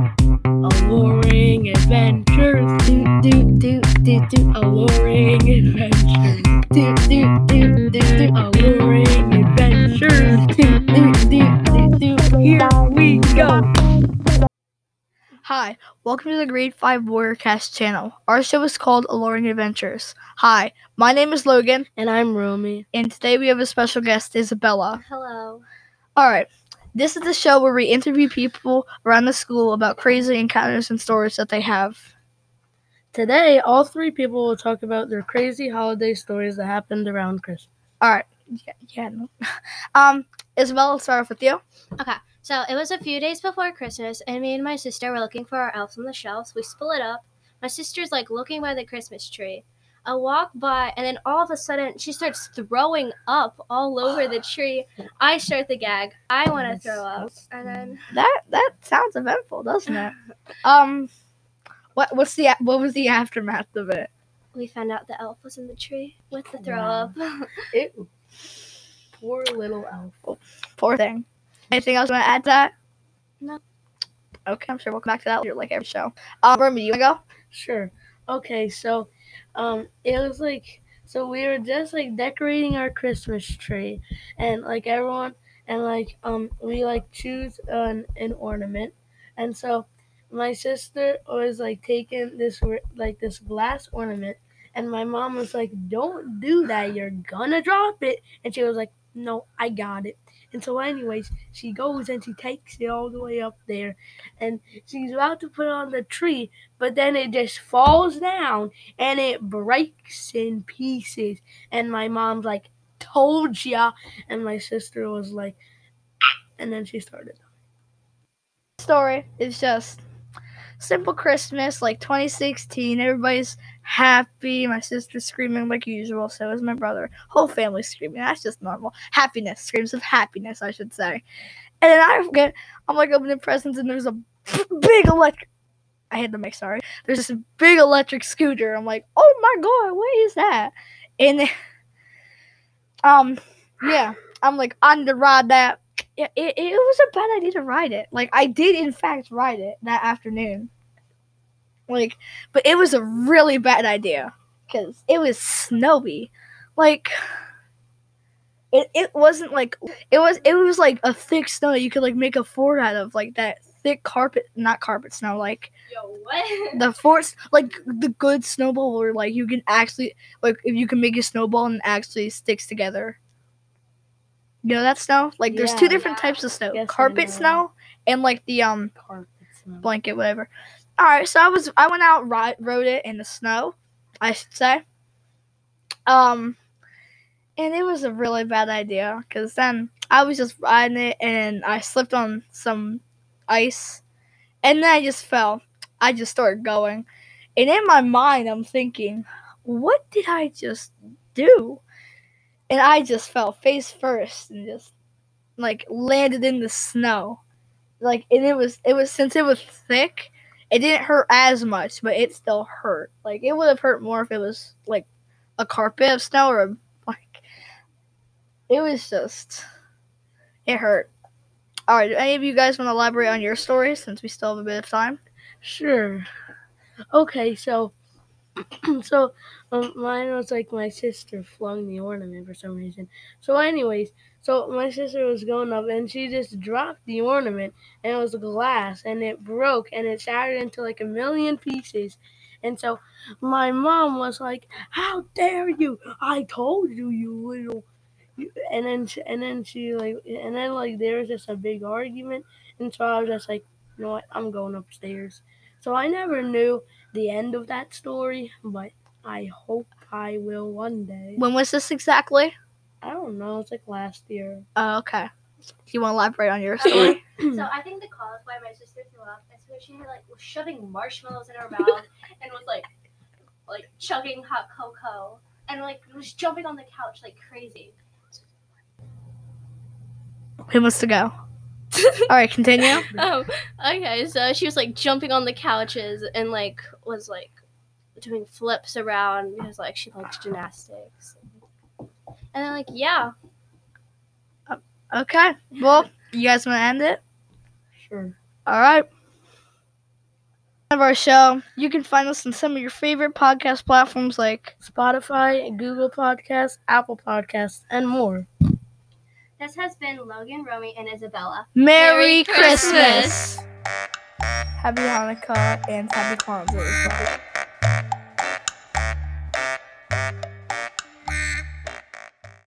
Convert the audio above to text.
Alluring adventures. Do, do, do, do, do. Alluring adventures. Do, do, do, do, do. Alluring adventures. Do, do, do, do, do. Here we go. Hi, welcome to the Grade 5 Warriorcast channel. Our show is called Alluring Adventures. Hi, my name is Logan, And I'm Romy. and today we have a special guest, Isabella. Hello. All right. This is the show where we interview people around the school about crazy encounters and stories that they have. Today, all three people will talk about their crazy holiday stories that happened around Christmas. All right. Yeah. yeah no. um, Isabel, let's start off with you. Okay, so it was a few days before Christmas, and me and my sister were looking for our elves on the shelves. We split up. My sister's like looking by the Christmas tree. I walk by, and then all of a sudden, she starts throwing up all over the tree. I start the gag. I want to throw up, and then That that sounds eventful, doesn't it? um, what what's the what was the aftermath of it? we found out the elf was in the tree with the throw Wow. up. Ew. Poor little elf. Poor thing. Anything else you want to add to that? No. Okay, I'm sure we'll come back to that later, like every show. Um, Remy, you wanna go? Sure. Okay, so um it was like so we were just like decorating our Christmas tree and like everyone and like um we like choose an an ornament. And so my sister was like taking this like this glass ornament and my mom was like don't do that. You're gonna drop it. And she was like no I got it and so anyways she goes and she takes it all the way up there and she's about to put it on the tree but then it just falls down and it breaks in pieces. And my mom's like, told ya. And my sister was like, "Ah," and then she started. story is just simple Christmas, like 2016. Everybody's happy. My sister's screaming like usual. So is my brother. Whole family screaming. That's just normal. Happiness. Screams of happiness, I should say. And then I forget. I'm like opening presents, and there's a big electric. I hit the mic. Sorry. There's this big electric scooter. I'm like, oh my god, what is that? And then, um, yeah, I'm like, I need to ride that Yeah, it, it was a bad idea to ride it. Like I did in fact ride it that afternoon. Like, but it was a really bad idea because it was snowy. Like, it it wasn't like it was it was like a thick snow you could like make a fort out of, like that thick carpet, not carpet snow, like Yo, what? the forts, like the good snowball where like you can actually like if you can make a snowball and it actually sticks together. You know that snow? Like there's two different Yeah. types of snow. Yes, Carpet snow and like the um Carpet blanket, whatever. All right, so I was I went out rode it in the snow, I should say. Um, and it was a really bad idea because then I was just riding it and I slipped on some ice, and then I just fell. I just started going, and in my mind I'm thinking, what did I just do? And I just fell face first and just like landed in the snow like and it was it was since it was thick it didn't hurt as much but it still hurt. Like it would have hurt more if it was like a carpet of snow or like it was just it hurt. All right any of you guys want to elaborate on your story since we still have a bit of time? Sure. Okay, so so um, mine was like my sister flung the ornament for some reason. So, anyways, so my sister was going up and she just dropped the ornament and it was glass and it broke and it shattered into like a million pieces. And so my mom was like, "How dare you? I told you, you little." And then and then she like and then like there was just a big argument and so I was just like, you know what? I'm going upstairs. So I never knew the end of that story, but I hope I will one day. when was this exactly I don't know. It's like last year. oh okay do you want to elaborate on your story So I think the cause why my sister threw up is because she like was shoving marshmallows in her mouth and was like like chugging hot cocoa and like was jumping on the couch like crazy. who wants to go all right continue Oh, okay. So she was like jumping on the couches and like was like doing flips around because like she likes gymnastics. And then like yeah, okay well you guys want to end it Sure. all right of our show. You can find us on some of your favorite podcast platforms like Spotify, Google Podcasts, Apple Podcasts, and more. This has been Logan, Romy, and Isabella. Merry, Merry Christmas. Christmas. Happy Hanukkah and Happy Kwanzaa as well.